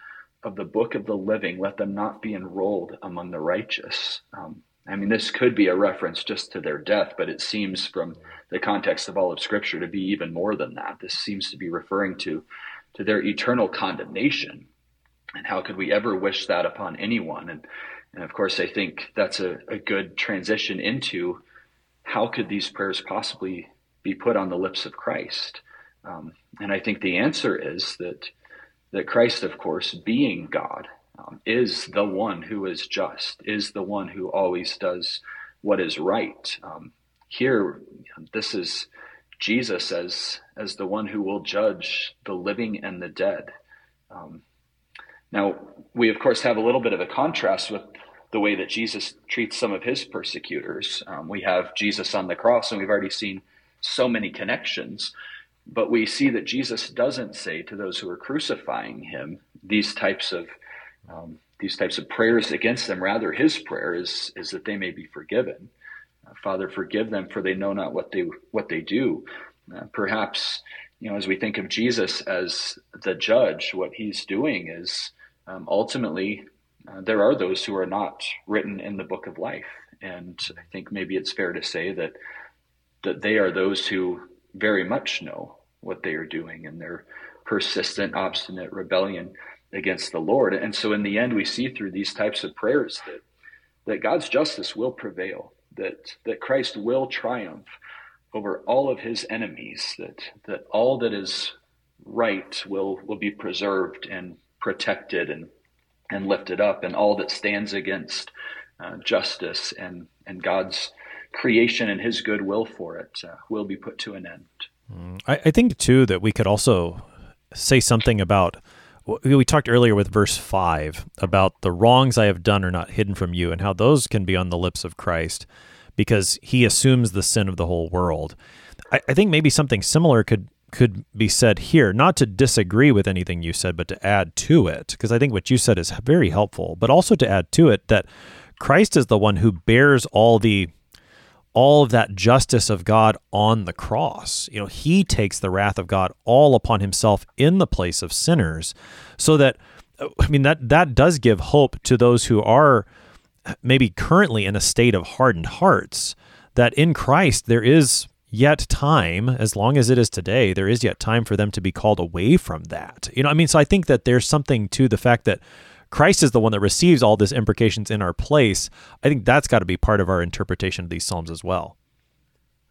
of the book of the living, let them not be enrolled among the righteous. Um, I mean, this could be a reference just to their death, but it seems from the context of all of Scripture to be even more than that. This seems to be referring to, to their eternal condemnation and how could we ever wish that upon anyone? And, and of course, I think that's a, a good transition into how could these prayers possibly be put on the lips of Christ? Um, and I think the answer is that that Christ, of course, being God, um, is the one who is just, is the one who always does what is right. Um, here, this is Jesus as as the one who will judge the living and the dead. Now, we of course have a little bit of a contrast with the way that Jesus treats some of his persecutors. Um, we have Jesus on the cross, and we've already seen so many connections. But we see that Jesus doesn't say to those who are crucifying him these types of um, these types of prayers against them. Rather, his prayer is is that they may be forgiven. Uh, Father, forgive them, for they know not what they what they do. Uh, perhaps you know, as we think of Jesus as the judge, what he's doing is um, ultimately uh, there are those who are not written in the book of life, and I think maybe it's fair to say that that they are those who very much know what they are doing and their persistent, obstinate rebellion against the Lord. And so, in the end, we see through these types of prayers that that God's justice will prevail, that that Christ will triumph over all of His enemies, that that all that is right will will be preserved and protected and and lifted up, and all that stands against uh, justice and and God's creation and His good will for it uh, will be put to an end. Mm, I, I think too that we could also say something about we talked earlier with verse 5 about the wrongs I have done are not hidden from you and how those can be on the lips of Christ because he assumes the sin of the whole world. I, I, think maybe something similar could could be said here, not to disagree with anything you said, but to add to it, because I think what you said is very helpful, but also to add to it that Christ is the one who bears all the all of that justice of God on the cross. You know, he takes the wrath of God all upon himself in the place of sinners. So that I mean that that does give hope to those who are maybe currently in a state of hardened hearts that in Christ there is yet time as long as it is today there is yet time for them to be called away from that. You know, I mean so I think that there's something to the fact that Christ is the one that receives all these imprecations in our place. I think that's got to be part of our interpretation of these Psalms as well.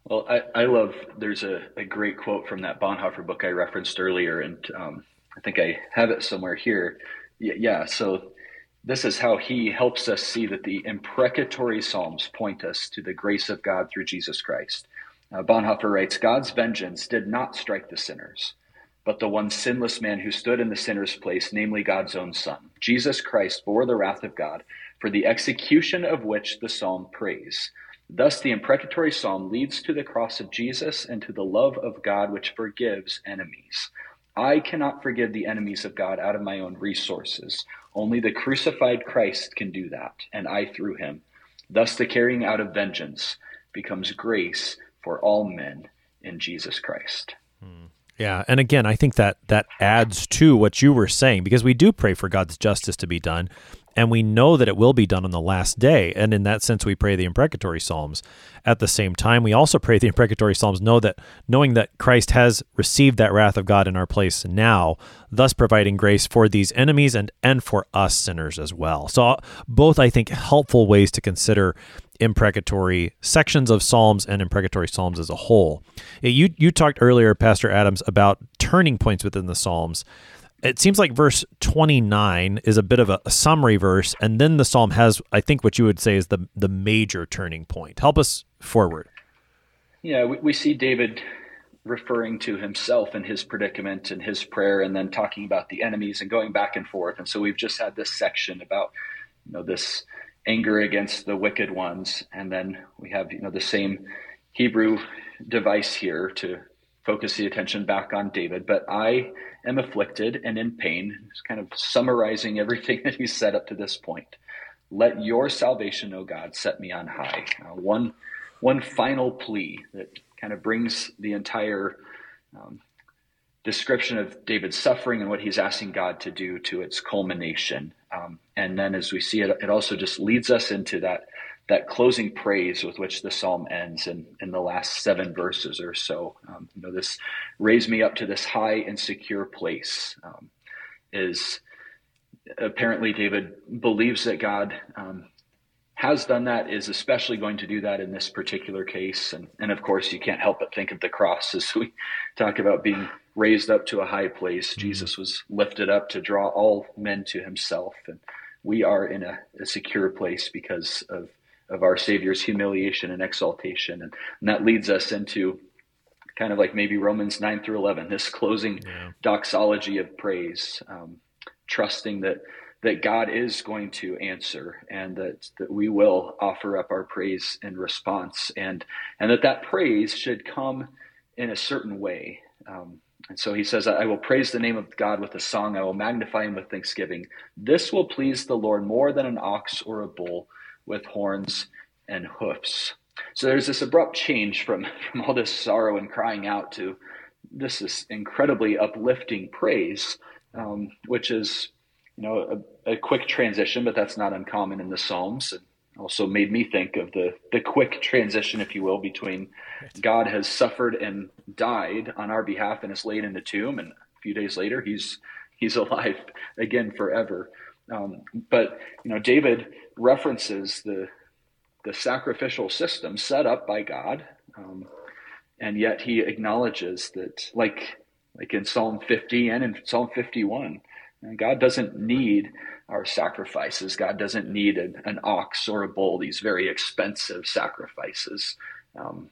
Well, I, I love, there's a, a great quote from that Bonhoeffer book I referenced earlier, and um, I think I have it somewhere here. Yeah, yeah, so this is how he helps us see that the imprecatory Psalms point us to the grace of God through Jesus Christ. Uh, Bonhoeffer writes God's vengeance did not strike the sinners but the one sinless man who stood in the sinner's place, namely God's own Son. Jesus Christ bore the wrath of God, for the execution of which the psalm prays. Thus, the imprecatory psalm leads to the cross of Jesus and to the love of God which forgives enemies. I cannot forgive the enemies of God out of my own resources. Only the crucified Christ can do that, and I through him. Thus, the carrying out of vengeance becomes grace for all men in Jesus Christ. Hmm. Yeah, and again, I think that that adds to what you were saying because we do pray for God's justice to be done, and we know that it will be done on the last day. And in that sense, we pray the imprecatory psalms. At the same time, we also pray the imprecatory psalms, know that knowing that Christ has received that wrath of God in our place now, thus providing grace for these enemies and and for us sinners as well. So both, I think, helpful ways to consider imprecatory sections of Psalms and imprecatory Psalms as a whole. You you talked earlier, Pastor Adams, about turning points within the Psalms. It seems like verse 29 is a bit of a, a summary verse, and then the psalm has, I think, what you would say is the the major turning point. Help us forward. Yeah, we, we see David referring to himself and his predicament and his prayer, and then talking about the enemies and going back and forth. And so we've just had this section about you know this anger against the wicked ones. And then we have, you know, the same Hebrew device here to focus the attention back on David. But I am afflicted and in pain. It's kind of summarizing *laughs* everything that he's said up to this point. Let your salvation, O God, set me on high. Uh, one, one final plea that kind of brings the entire um, description of David's suffering and what he's asking God to do to its culmination. Um, and then as we see it, it also just leads us into that that closing praise with which the psalm ends in, in the last seven verses or so. Um, you know, this raise me up to this high and secure place um, is apparently David believes that God um, has done that, is especially going to do that in this particular case. And, and of course, you can't help but think of the cross as we talk about being raised up to a high place. Mm-hmm. Jesus was lifted up to draw all men to himself. And we are in a, a, secure place because of, of our Savior's humiliation and exaltation. And, and, that leads us into kind of like maybe Romans 9 through 11, this closing yeah. doxology of praise. Um, trusting that that God is going to answer and that, that we will offer up our praise in response and and that that praise should come in a certain way. Um, and so he says, I will praise the name of God with a song. I will magnify him with thanksgiving. This will please the Lord more than an ox or a bull with horns and hoofs. So there's this abrupt change from, *laughs* from all this sorrow and crying out to this is incredibly uplifting praise, um, which is, you know, a, a, quick transition, but that's not uncommon in the Psalms. Also made me think of the the quick transition, if you will, between God has suffered and died on our behalf and is laid in the tomb, and a few days later he's he's *laughs* alive again forever. Um, but you know, David references the the sacrificial system set up by God, um, and yet he acknowledges that, like like in Psalm 50 and in Psalm 51, God doesn't need our sacrifices. God doesn't need an, an ox or a bull; these very expensive sacrifices. Um,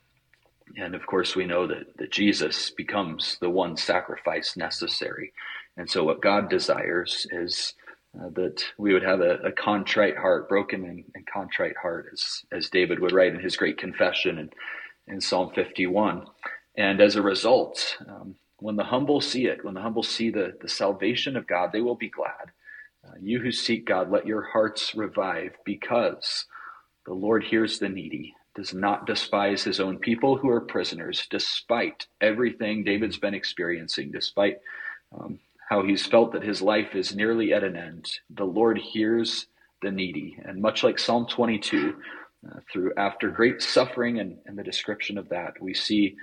and of course, we know that, that Jesus becomes the one sacrifice necessary. And so, what God desires is uh, that we would have a, a contrite heart, broken and, and, contrite heart, as, as David would write in his great confession in, in Psalm 51. And as a result, um, when the humble see it, when the humble see the, the salvation of God, they will be glad. Uh, you who seek God, let your hearts revive because the Lord hears the needy, does not despise his own people who are prisoners, despite everything David's been experiencing, despite um, how he's felt that his life is nearly at an end. The Lord hears the needy. And much like Psalm 22, uh, through after great suffering and, and the description of that, we see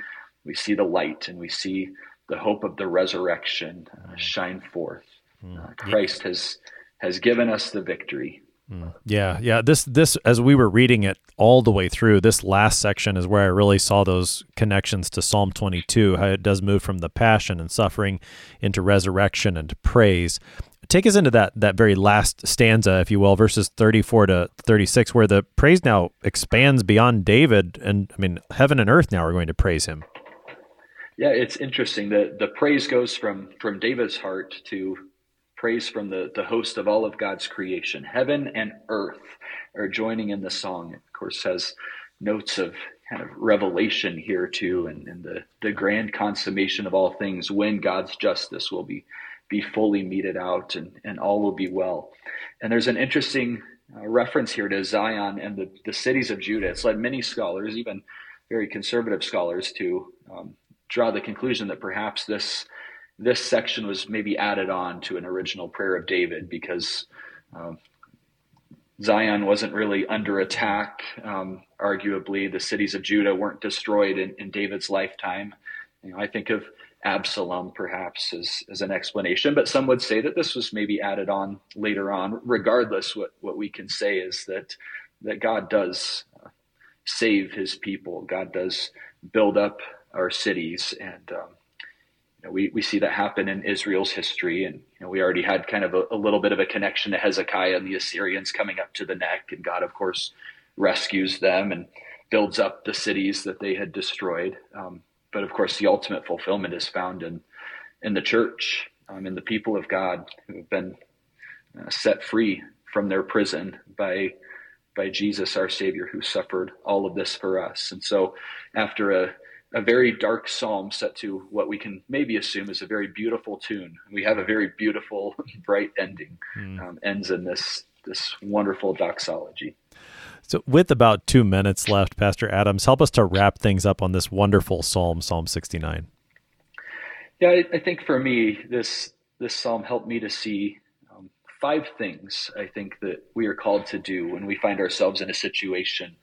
we see the light and we see the hope of the resurrection uh, shine forth. Mm. Uh, Christ has has given us the victory. Mm. Yeah, yeah. This this as we were reading it all the way through, this last section is where I really saw those connections to Psalm 22, how it does move from the passion and suffering into resurrection and praise. Take us into that that very last stanza, if you will, verses 34 to 36, where the praise now expands beyond David, and I mean, heaven and earth now are going to praise him. Yeah, it's interesting. The the praise goes from from David's heart to praise from the, the host of all of God's creation. Heaven and earth are joining in the song. It, of course, has notes of kind of revelation here too, and, and the, the grand consummation of all things when God's justice will be be fully meted out and, and all will be well. And there's an interesting uh, reference here to Zion and the, the cities of Judah. It's led many scholars, even very conservative scholars, to um, draw the conclusion that perhaps this this section was maybe added on to an original prayer of David because um, Zion wasn't really under attack. Um, arguably, the cities of Judah weren't destroyed in, in David's lifetime. You know, I think of Absalom perhaps as, as an explanation, but some would say that this was maybe added on later on. Regardless, what, what we can say is that that God does save His people. God does build up our cities, and um, you know, we, we see that happen in Israel's history. And you know, we already had kind of a, a, little bit of a connection to Hezekiah and the Assyrians coming up to the neck. And God, of course, rescues them and builds up the cities that they had destroyed. Um, but of course, the ultimate fulfillment is found in, in the church, um, in the people of God who have been uh, set free from their prison by by Jesus, our Savior, who suffered all of this for us. And so, after a a very dark psalm set to what we can maybe assume is a very beautiful tune. We have a very beautiful, *laughs* bright ending. Mm. Um, ends in this this wonderful doxology. So, with about two minutes left, Pastor Adams, help us to wrap things up on this wonderful psalm, Psalm sixty nine. Yeah, I, I, think for me, this this psalm helped me to see um, five things. I think that we are called to do when we find ourselves in a situation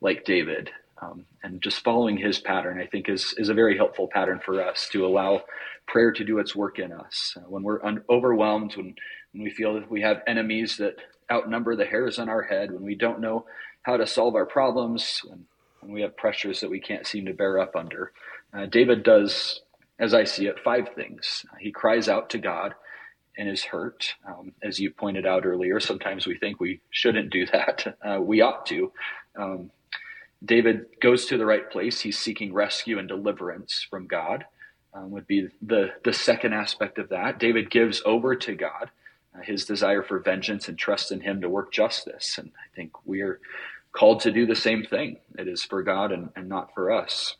like David. Um, and just following his pattern, I think, is, is a very helpful pattern for us to allow prayer to do its work in us. Uh, when we're un- overwhelmed, when, when we feel that we have enemies that outnumber the hairs on our head, when we don't know how to solve our problems, when, when we have pressures that we can't seem to bear up under, uh, David does, as I see it, five things. He cries out to God in his hurt. Um, as you pointed out earlier, sometimes we think we shouldn't do that. *laughs* Uh, we ought to. Um, David goes to the right place. He's seeking rescue and deliverance from God, um, would be the, the second aspect of that. David gives over to God. uh, his desire for vengeance and trust in him to work justice. And I think we're called to do the same thing. It is for God and, and not for us.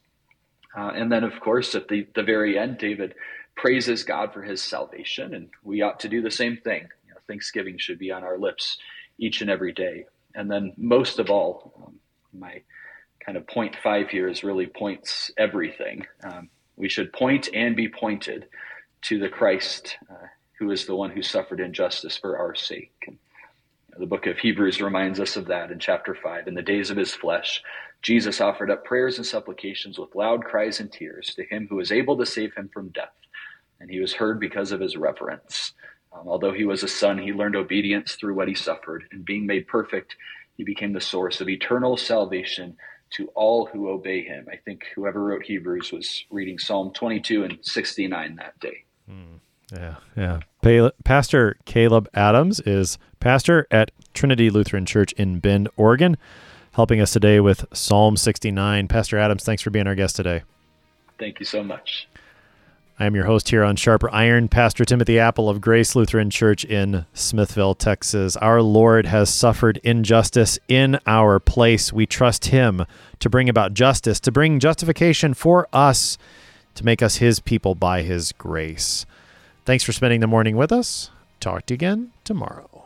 Uh, and then, of course, at the, the very end, David praises God for his salvation, and we ought to do the same thing. You know, Thanksgiving should be on our lips each and every day. And then, most of all, um, my kind of point five here is really points everything. Um, we should point and be pointed to the Christ uh, who is the one who suffered injustice for our sake. And, you know, the book of Hebrews reminds us of that in chapter 5. In the days of his flesh, Jesus offered up prayers and supplications with loud cries and tears to him who was able to save him from death. And he was heard because of his reverence. Um, although he was a son, he learned obedience through what he suffered. And being made perfect, he became the source of eternal salvation to all who obey him. I think whoever wrote Hebrews was reading Psalm 22 and 69 that day. Mm, yeah, yeah. Pastor Caleb Adams is pastor at Trinity Lutheran Church in Bend, Oregon, helping us today with Psalm 69. Pastor Adams, thanks for being our guest today. Thank you so much. I am your host here on Sharper Iron, Pastor Timothy Appel of Grace Lutheran Church in Smithville, Texas. Our Lord has suffered injustice in our place. We trust Him to bring about justice, to bring justification for us, to make us His people by His grace. Thanks for spending the morning with us. Talk to you again tomorrow.